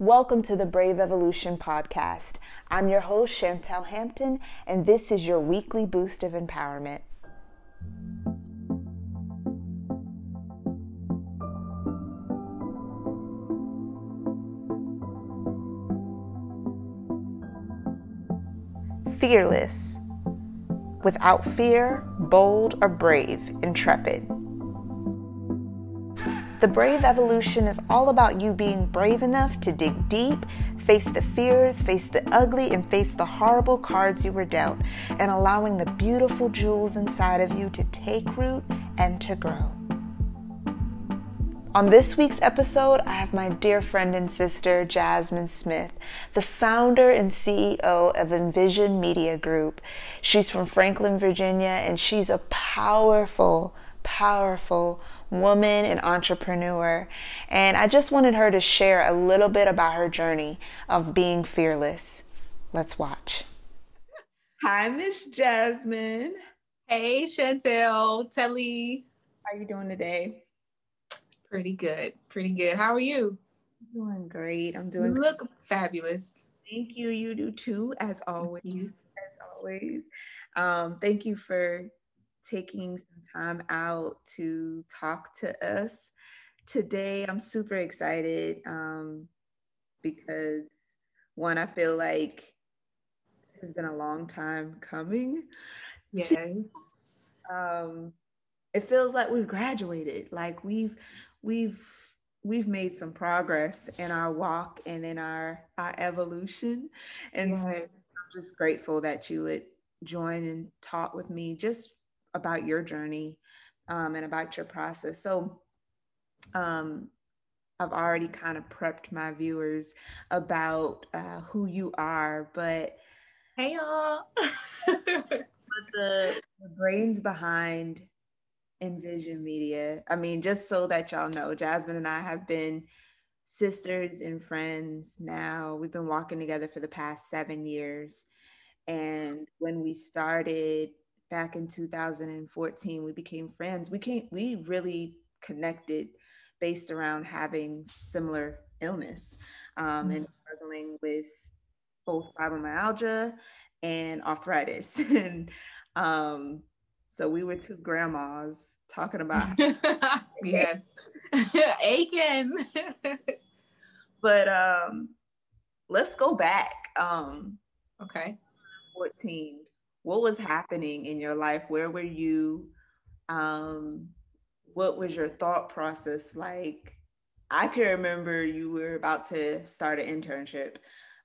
Welcome to the Brave Evolution podcast. I'm your host, Chantel Hampton, and this is your weekly boost of empowerment. Fearless. Without fear, bold or brave, intrepid. The Brave Evolution is all about you being brave enough to dig deep, face the fears, face the ugly, and face the horrible cards you were dealt, and allowing the beautiful jewels inside of you to take root and to grow. On this week's episode, I have my dear friend and sister, Jasmine Smith, the founder and CEO of Envision Media Group. She's from Franklin, Virginia, and she's a powerful, powerful woman and entrepreneur. And I just wanted her to share a little bit about her journey of being fearless. Let's watch. Hi, Miss Jasmine. Hey, Chantel, Telly. How are you doing today? Pretty good. Pretty good. How are you? Doing great. I'm doing. You look great. fabulous. Thank you. You do too, as always. As always. Um, thank you for taking some time out to talk to us today. I'm super excited um, because one, I feel like it has been a long time coming. Yes. um, it feels like we've graduated. Like we've we've we've made some progress in our walk and in our our evolution. And yes. so I'm just grateful that you would join and talk with me just about your journey um, and about your process. So, um, I've already kind of prepped my viewers about uh, who you are, but hey y'all, the, the brains behind Envision Media. I mean, just so that y'all know, Jasmine and I have been sisters and friends now. We've been walking together for the past seven years. And when we started back in 2014 we became friends. We came we really connected based around having similar illness um, mm-hmm. and struggling with both fibromyalgia and arthritis. And um, so we were two grandmas talking about yes. Aiken but um let's go back um okay. 14 what was happening in your life? Where were you? Um, what was your thought process like? I can remember you were about to start an internship.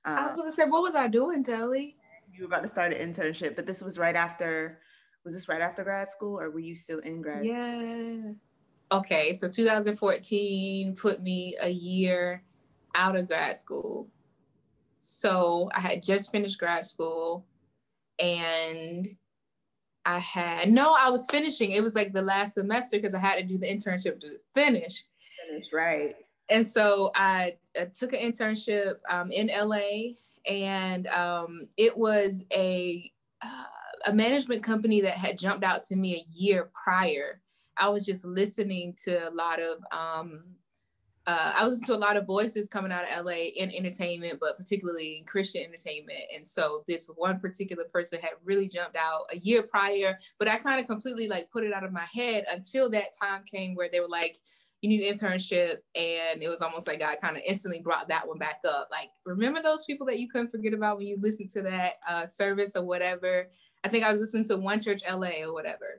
Um, I was supposed to say, what was I doing, Telly? You were about to start an internship, but this was right after. Was this right after grad school, or were you still in grad? Yeah. School? Okay, so 2014 put me a year out of grad school. So I had just finished grad school and I had no, I was finishing. It was like the last semester because I had to do the internship to finish. Finish, right. And so I, I took an internship um, in LA, and um, it was a uh, a management company that had jumped out to me a year prior. I was just listening to a lot of um, uh, I was to a lot of voices coming out of LA in entertainment, but particularly in Christian entertainment. And so this one particular person had really jumped out a year prior, but I kind of completely like put it out of my head until that time came where they were like, you need an internship. And it was almost like God kind of instantly brought that one back up. Like, remember those people that you couldn't forget about when you listened to that uh, service or whatever? I think I was listening to One Church LA or whatever.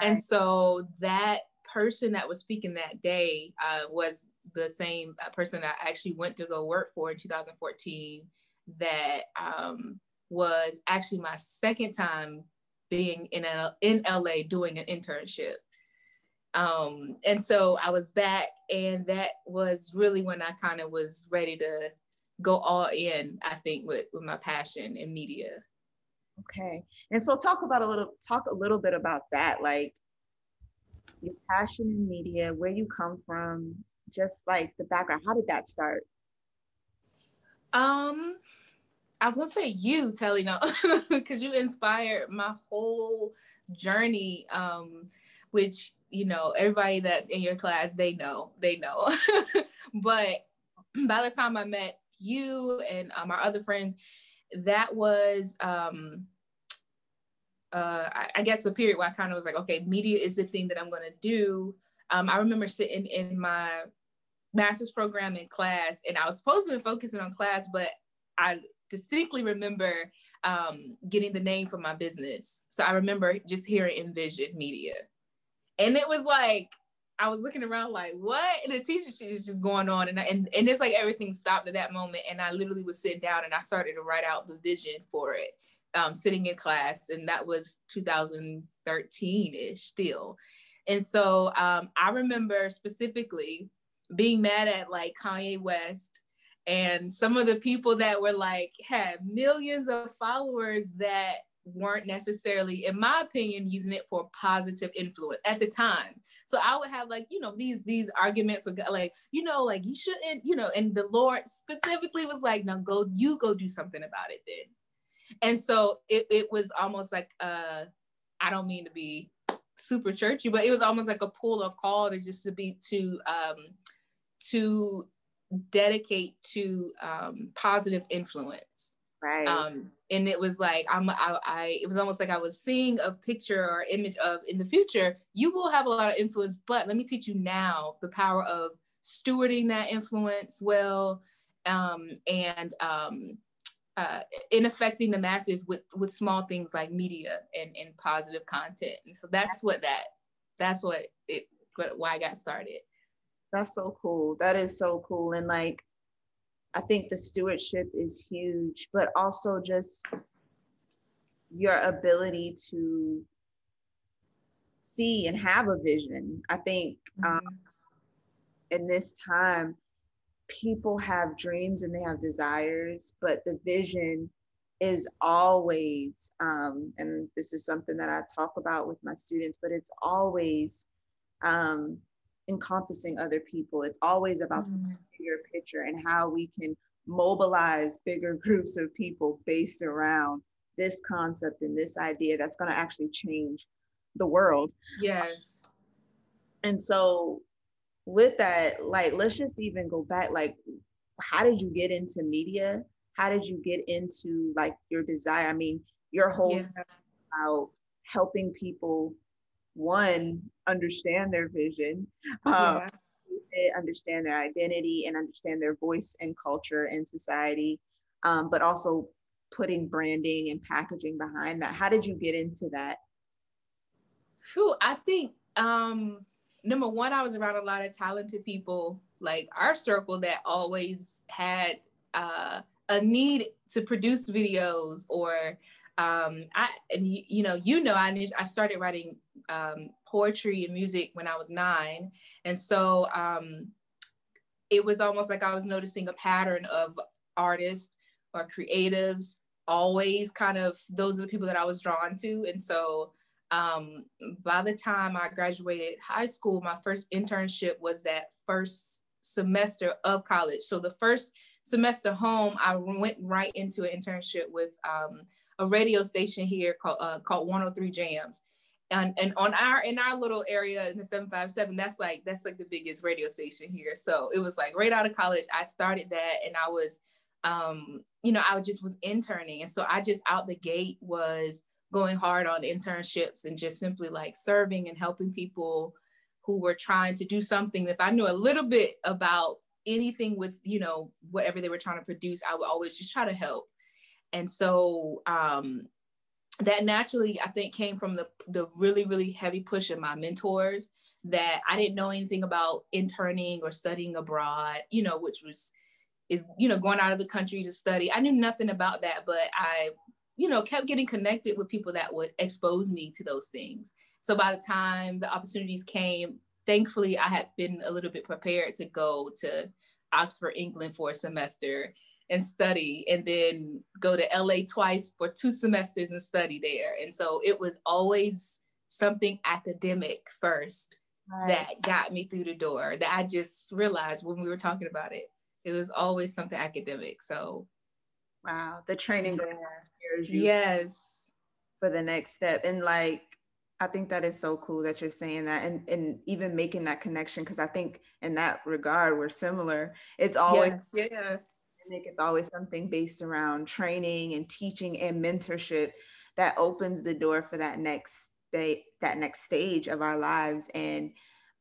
Right. And so that person that was speaking that day uh, was the same uh, person I actually went to go work for in 2014 that um, was actually my second time being in, in LA doing an internship. Um, and so I was back, and that was really when I kind of was ready to go all in, I think, with, with my passion in media. Okay. And so talk about a little talk a little bit about that. Like your passion in media, where you come from, just like the background. How did that start? Um, I was gonna say you, Telly, no, because you inspired my whole journey. Um, which you know, everybody that's in your class, they know, they know. but by the time I met you and um, our other friends, that was um, uh, I, I, guess the period where I kind of was like, okay, media is the thing that I'm going to do. Um, I remember sitting in my master's program in class, and I was supposed to be focusing on class, but I distinctly remember um, getting the name for my business. So I remember just hearing Envision Media, and it was like I was looking around like, what? And the teacher sheet is just going on, and and and it's like everything stopped at that moment, and I literally was sitting down and I started to write out the vision for it um, sitting in class, and that was 2013 ish still. And so um, I remember specifically being mad at like Kanye West and some of the people that were like had millions of followers that weren't necessarily in my opinion using it for positive influence at the time so i would have like you know these these arguments with like you know like you shouldn't you know and the lord specifically was like no go you go do something about it then and so it, it was almost like uh i don't mean to be super churchy but it was almost like a pull of call to just to be to um to dedicate to um positive influence. Right. Um and it was like I'm I, I it was almost like I was seeing a picture or image of in the future you will have a lot of influence but let me teach you now the power of stewarding that influence well um and um uh, in affecting the masses with with small things like media and, and positive content. And so that's what that that's what it what, why i got started. That's so cool. That is so cool. And like i think the stewardship is huge but also just your ability to see and have a vision. I think um, mm-hmm. in this time people have dreams and they have desires, but the vision is always, um, and this is something that I talk about with my students, but it's always um, encompassing other people. It's always about mm-hmm. the bigger picture and how we can mobilize bigger groups of people based around this concept and this idea that's going to actually change the world. Yes. And so with that, like, let's just even go back. Like, how did you get into media? How did you get into like your desire? I mean, your whole yeah. about helping people, one, understand their vision, um, yeah. understand their identity, and understand their voice and culture and society, um, but also putting branding and packaging behind that. How did you get into that? Whew, I think um number one, I was around a lot of talented people like our circle that always had uh, a need to produce videos or um, I and you, you know you know I I started writing um, poetry and music when I was nine, and so um, it was almost like I was noticing a pattern of artists or creatives always kind of those are the people that I was drawn to, and so um, by the time I graduated high school, my first internship was that first semester of college. So the first semester home, I went right into an internship with um, a radio station here called uh, called 103 Jamz. And, and on our in our little area in the 757 that's like that's like the biggest radio station here so it was like right out of college i started that and i was um you know i just was interning and so i just out the gate was going hard on internships and just simply like serving and helping people who were trying to do something. If I knew a little bit about anything with, you know, whatever they were trying to produce, I would always just try to help. And so um, that naturally, I think, came from the, the really, really heavy push of my mentors that I didn't know anything about interning or studying abroad, you know, which was is you know going out of the country to study. I knew nothing about that, but I you know, kept getting connected with people that would expose me to those things. So by the time the opportunities came, thankfully I had been a little bit prepared to go to Oxford, England for a semester and study, and then go to LA twice for two semesters and study there. And so it was always something academic first right. that got me through the door that I just realized when we were talking about it. It was always something academic. So wow, the training prepares you yes for the next step and like I think that is so cool that you're saying that and and even making that connection because I think in that regard we're similar. It's always yeah, yeah. it's always something based around training and teaching and mentorship that opens the door for that next day, that next stage of our lives. And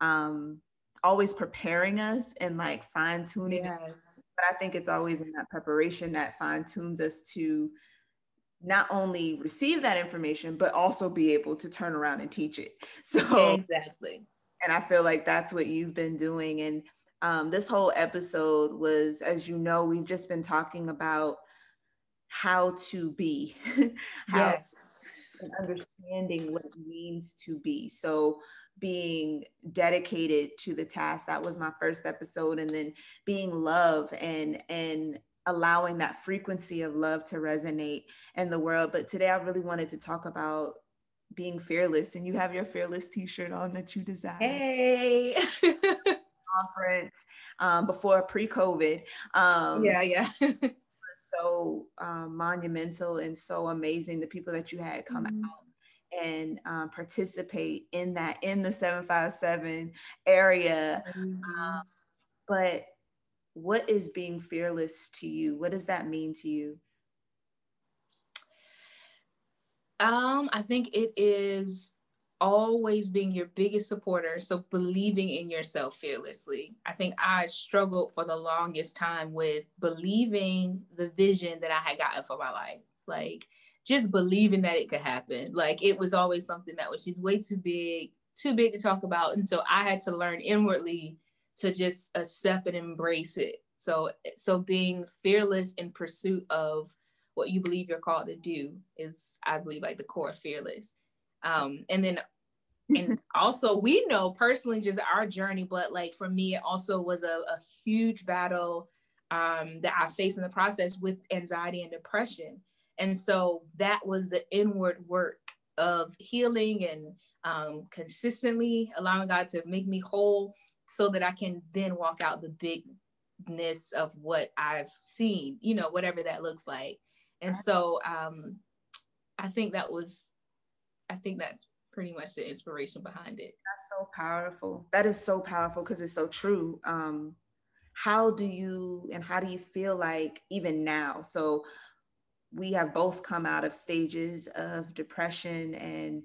um, always preparing us and like fine tuning yes. But I think it's always in that preparation that fine tunes us to not only receive that information, but also be able to turn around and teach it. So exactly. And I feel like that's what you've been doing. And um, this whole episode was, as you know, we've just been talking about how to be, how yes, and understanding what it means to be. So being dedicated to the task that was my first episode and then being love and and allowing that frequency of love to resonate in the world but today i really wanted to talk about being fearless and you have your fearless t-shirt on that you designed hey conference um, before pre-covid um, yeah yeah was so um, monumental and so amazing the people that you had come mm-hmm. out and um, participate in that in the 757 area. Mm-hmm. Um, but what is being fearless to you? What does that mean to you? Um, I think it is always being your biggest supporter. So believing in yourself fearlessly. I think I struggled for the longest time with believing the vision that I had gotten for my life. Like just believing that it could happen. Like it was always something that was just way too big, too big to talk about. And so I had to learn inwardly to just accept and embrace it. So so being fearless in pursuit of what you believe you're called to do is I believe like the core fearless. Um, and then and also we know personally just our journey, but like for me, it also was a, a huge battle um, that I faced in the process with anxiety and depression. And so that was the inward work of healing and um, consistently allowing God to make me whole so that I can then walk out the bigness of what I've seen, you know, whatever that looks like. And so um, I think that was, I think that's pretty much the inspiration behind it. That's so powerful. That is so powerful because it's so true. Um, how do you and how do you feel like even now? So we have both come out of stages of depression and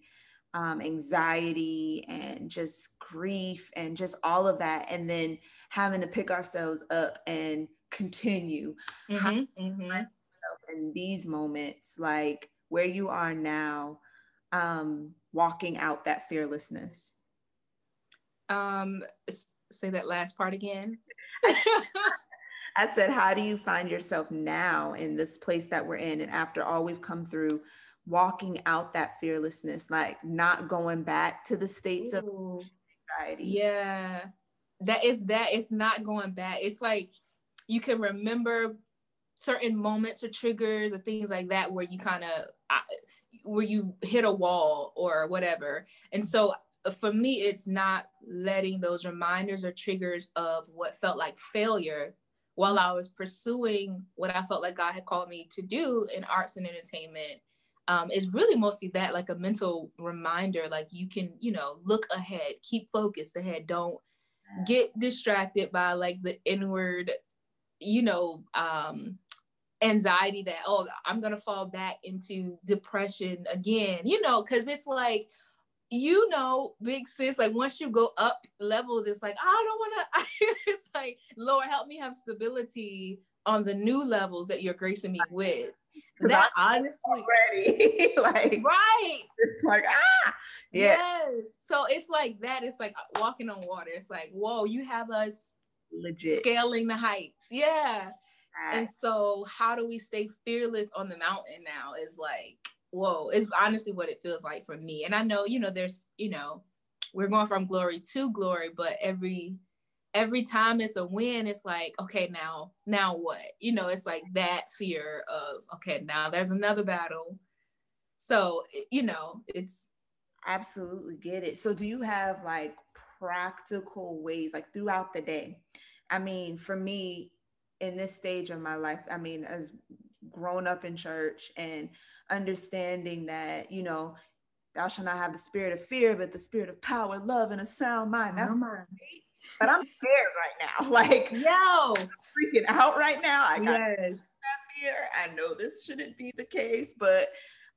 um, anxiety and just grief and just all of that and then having to pick ourselves up and continue mm-hmm, mm-hmm. in these moments like where you are now um, walking out that fearlessness um say that last part again I said, how do you find yourself now in this place that we're in? And after all we've come through, walking out that fearlessness, like not going back to the states Ooh. of anxiety. Yeah. That is that it's not going back. It's like you can remember certain moments or triggers or things like that where you kind of where you hit a wall or whatever. And so uh, for me, it's not letting those reminders or triggers of what felt like failure while I was pursuing what I felt like God had called me to do in arts and entertainment, um, is really mostly that like a mental reminder like you can you know look ahead keep focused ahead don't get distracted by like the inward you know um anxiety that oh i'm gonna fall back into depression again you know because it's like you know, big sis, like once you go up levels, it's like, I don't want to, it's like, Lord, help me have stability on the new levels that you're gracing me with. That honestly, ready, like, right. It's like, ah, yeah. Yes. So it's like that. It's like walking on water. It's like, whoa, you have us legit scaling the heights. Yeah. Right. And so, how do we stay fearless on the mountain now? Is like, whoa, it's honestly what it feels like for me. And I know, you know, there's, you know, we're going from glory to glory, but every every time it's a win, it's like, okay, now, now what? You know, it's like that fear of, okay, now there's another battle. So, you know, it's absolutely get it. So, do you have like practical ways, like throughout the day? I mean, for me, in this stage of my life, I mean, as grown up in church and understanding that, you know, thou shalt not have the spirit of fear, but the spirit of power, love, and a sound mind. That's but I'm scared right now. Like, yo, I'm freaking out right now. I got yes. fear. I know this shouldn't be the case, but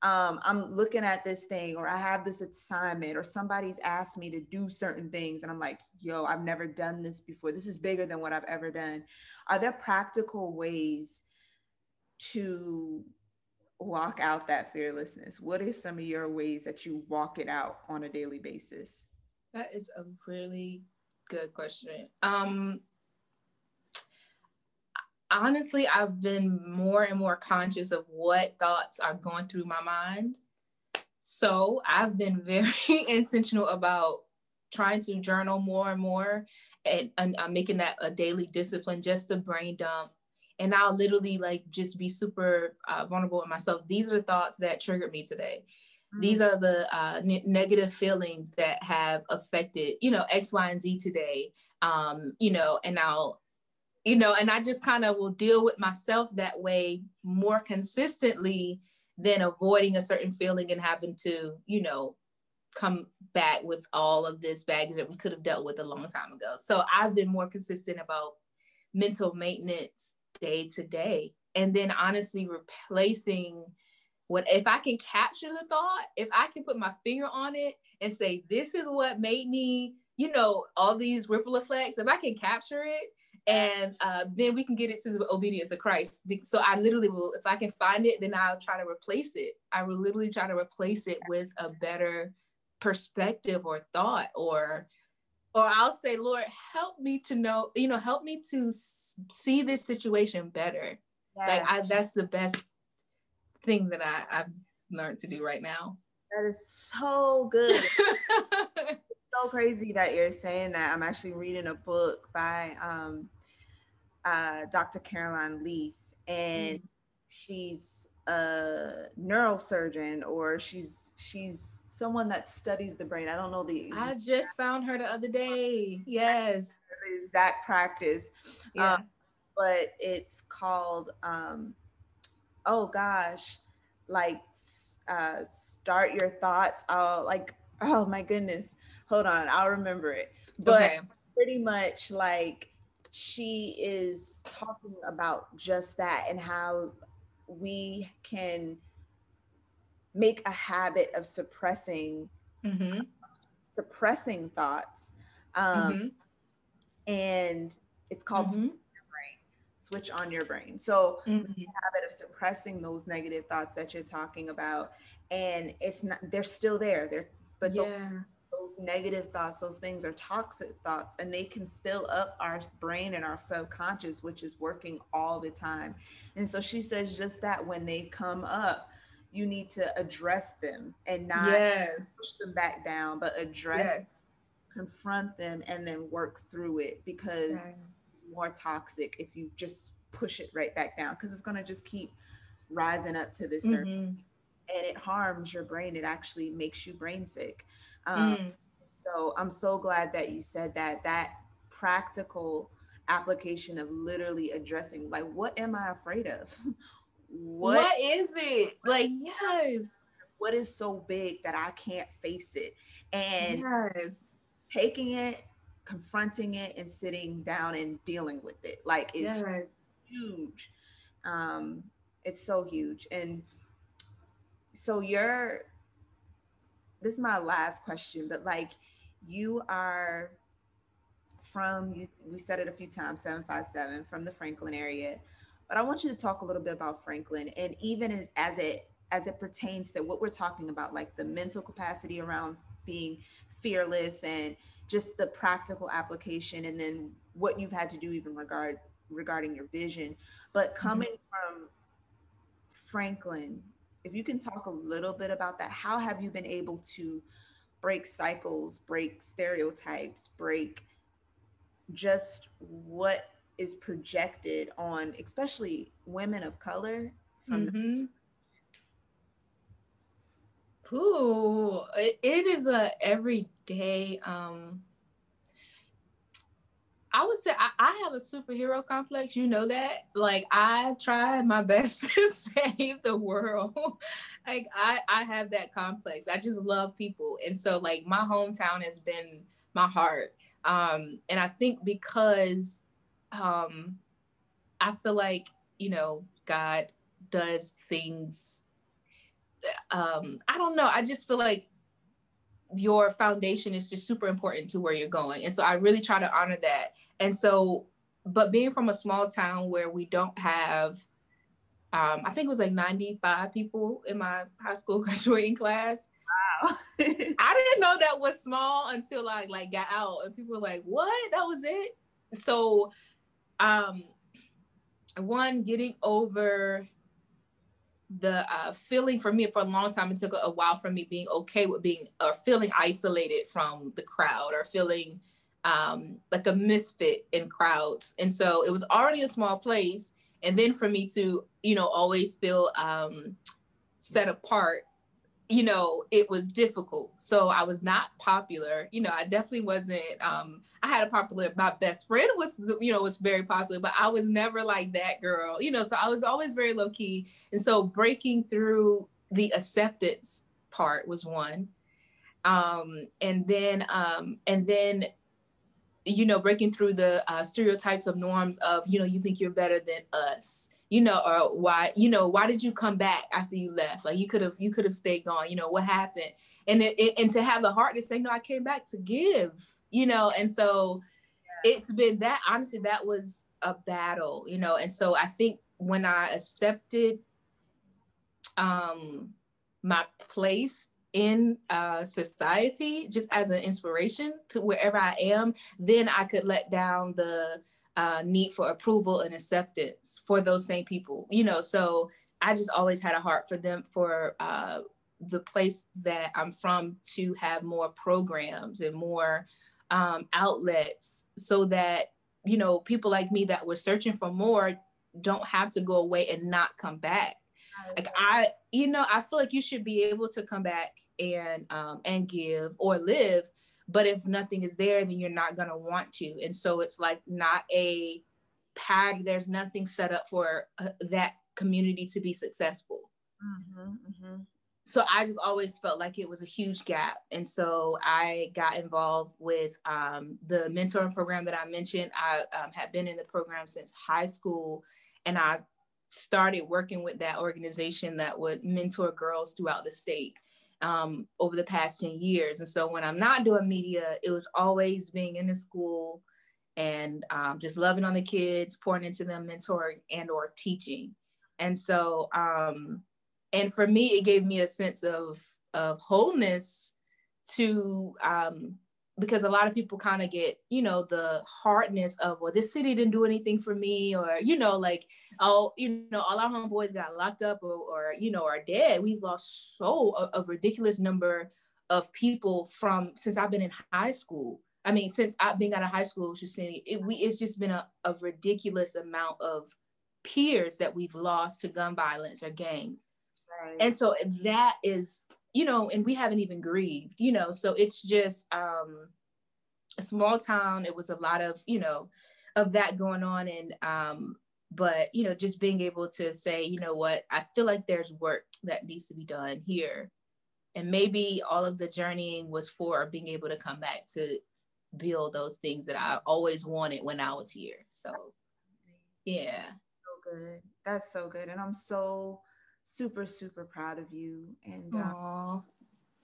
um, I'm looking at this thing or I have this assignment or somebody's asked me to do certain things and I'm like, yo, I've never done this before. This is bigger than what I've ever done. Are there practical ways to walk out that fearlessness? What are some of your ways that you walk it out on a daily basis? That is a really good question. Um, honestly, I've been more and more conscious of what thoughts are going through my mind. So I've been very intentional about trying to journal more and more and, and I'm making that a daily discipline just to brain dump. And I'll literally like just be super uh, vulnerable with myself. These are the thoughts that triggered me today. Mm-hmm. These are the uh, ne- negative feelings that have affected, you know, X, Y, and Z today. Um, you know, and I'll you know, and I just kind of will deal with myself that way more consistently than avoiding a certain feeling and having to, you know, come back with all of this baggage that we could have dealt with a long time ago. So I've been more consistent about mental maintenance day to day. And then honestly replacing what if I can capture the thought, if I can put my finger on it and say, this is what made me, you know, all these ripple effects, if I can capture it, and uh, then we can get into the obedience of Christ. So I literally will, if I can find it, then I'll try to replace it. I will literally try to replace it with a better perspective or thought, or, or I'll say, Lord, help me to know, you know, help me to see this situation better. Yeah. Like I, that's the best thing that I, I've learned to do right now. That is so good. so crazy that you're saying that. I'm actually reading a book by um, uh, Dr. Caroline Leaf, and mm. she's a neurosurgeon or she's she's someone that studies the brain. I don't know the. I just found her the other day. Yes. Exact practice. Yeah. Um, but it's called. Um, oh gosh, like uh, start your thoughts. i'll like oh my goodness. Hold on, I'll remember it. But okay. pretty much like she is talking about just that and how we can make a habit of suppressing mm-hmm. suppressing thoughts um, mm-hmm. and it's called mm-hmm. Switch on your brain so mm-hmm. habit of suppressing those negative thoughts that you're talking about and it's not they're still there they're but yeah those negative thoughts, those things are toxic thoughts, and they can fill up our brain and our subconscious, which is working all the time. And so she says just that when they come up, you need to address them and not yes. push them back down, but address, yes. confront them, and then work through it because okay. More toxic if you just push it right back down because it's going to just keep rising up to this mm-hmm. and it harms your brain. It actually makes you brain sick. Um, mm. So I'm so glad that you said that. That practical application of literally addressing, like, what am I afraid of? what, what is it? Like, yes. What is so big that I can't face it? And yes. taking it, confronting it, and sitting down and dealing with it, like, it's yes. huge. Um, it's so huge. And so you're this is my last question, but like you are from you we said it a few times 757 from the franklin area but i want you to talk a little bit about franklin and even as, as it as it pertains to what we're talking about like the mental capacity around being fearless and just the practical application and then what you've had to do even regard regarding your vision but mm-hmm. coming mm-hmm. from franklin if you can talk a little bit about that, how have you been able to break cycles, break stereotypes, break just what is projected on especially women of color from mm-hmm. Ooh, it, is a everyday um I would say I, I, have a superhero complex. You know that. Like I try my best to save the world. like I, I have that complex. I just love people, and so like my hometown has been my heart Um, and I think because um, I feel like, you know, God does things. Um, I don't know. I just feel like your foundation is just super important to where you're going. And so I really try to honor that. And so, but being from a small town where we don't have, um, I think it was like 95 people in my high school graduating class. Wow. I didn't know that was small until I like got out and people were like, what? That was it? So um one getting over the uh, feeling for me for a long time. It took a, while for me being okay with being or feeling isolated from the crowd or feeling um, like a misfit in crowds. And so it was already a small place. And then for me to you know always feel um, set apart you know, it was difficult. So I was not popular. You know, I definitely wasn't. Um, I had a popular. My best friend was, you know, was very popular, but I was never like that girl. You know, so I was always very low key. And so breaking through the acceptance part was one, um, and then um, and then you know breaking through the uh, stereotypes of norms of you know you think you're better than us you know, or why, you know, why did you come back after you left? Like you could have, you could have stayed gone. You know, what happened? And it, it, and to have the heart to say, no, I came back to give. You know, and so yeah. it's been that. Honestly, that was a battle. You know, and so I think when I accepted um my place in uh, society just as an inspiration to wherever I am, then I could let down the uh, need for approval and acceptance for those same people you know so i just always had a heart for them for uh, the place that i'm from to have more programs and more um, outlets so that you know people like me that were searching for more don't have to go away and not come back. Like i you know i feel like you should be able to come back and um, and give or live but if nothing is there, then you're not going to want to. And so it's like not a pad, there's nothing set up for uh, that community to be successful. Mm-hmm, mm-hmm. So I just always felt like it was a huge gap. And so I got involved with um, the mentoring program that I mentioned. I um, had been in the program since high school and I started working with that organization that would mentor girls throughout the state um, over the past 10 years. And so when I'm not doing media, it was always being in the school and um, just loving on the kids, pouring into them, mentoring and or teaching. And so, um, and for me, it gave me a sense of, of wholeness to um, because a lot of people kind of get you know the hardness of well this city didn't do anything for me or you know like oh you know all our homeboys got locked up or, or you know are dead. We've lost so a, a, ridiculous number of people from since i've been in high school. I mean since i've been out of high school just saying it, we, it's just been a, a ridiculous amount of peers that we've lost to gun violence or gangs. Right. and so that is you know, and we haven't even grieved, you know, so it's just um, a small town. It was a lot of, you know, of that going on. And, um, but, you know, just being able to say, you know what, I feel like there's work that needs to be done here. And maybe all of the journeying was for being able to come back to build those things that I always wanted when I was here. So, yeah. So good. That's so good. And I'm so super super proud of you. And um,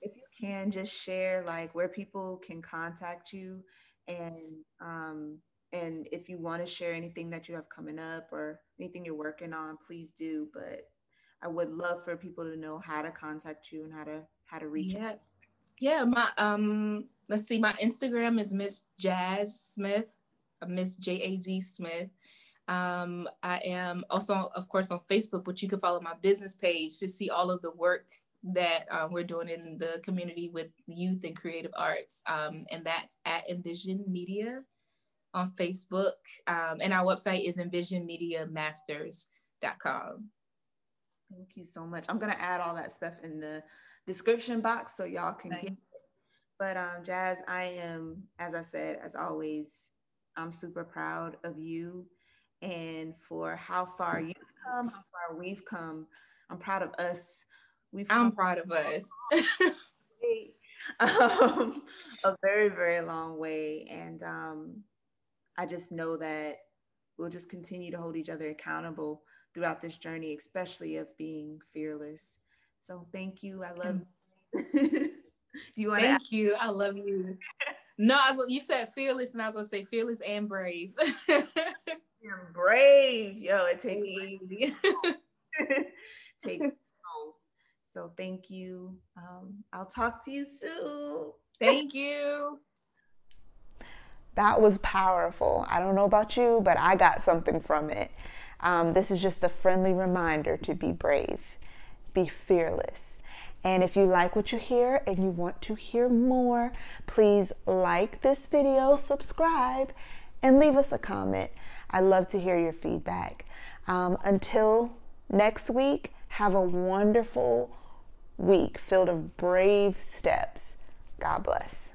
if you can just share like where people can contact you and um and if you want to share anything that you have coming up or anything you're working on please do. But i would love for people to know how to contact you and how to how to reach yeah. you. yeah my um let's see my instagram is miss jazz smith uh, miss j-a-z smith um, I am also, of course, on Facebook, but you can follow my business page to see all of the work that um, we're doing in the community with youth and creative arts. Um, and that's at Envision Media on Facebook. Um, and our website is envisionmediamasters.com. Thank you so much. I'm going to add all that stuff in the description box so y'all can Thanks. get it. But um, Jazz, I am, as I said, as always, I'm super proud of you and for how far you've come, how far we've come. I'm proud of us. We've I'm proud of us. um, a very, very long way. And um, I just know that we'll just continue to hold each other accountable throughout this journey, especially of being fearless. So thank you. I love you. Do you want to? Thank you. I love you. no, I was, you said fearless, and I was gonna say fearless and brave. You're brave, yo. It takes me. take so thank you. Um, I'll talk to you soon. Thank you. That was powerful. I don't know about you, but I got something from it. Um, this is just a friendly reminder to be brave, be fearless. And if you like what you hear and you want to hear more, please like this video, subscribe, and leave us a comment. I love to hear your feedback. Um, until next week, have a wonderful week filled of brave steps. God bless.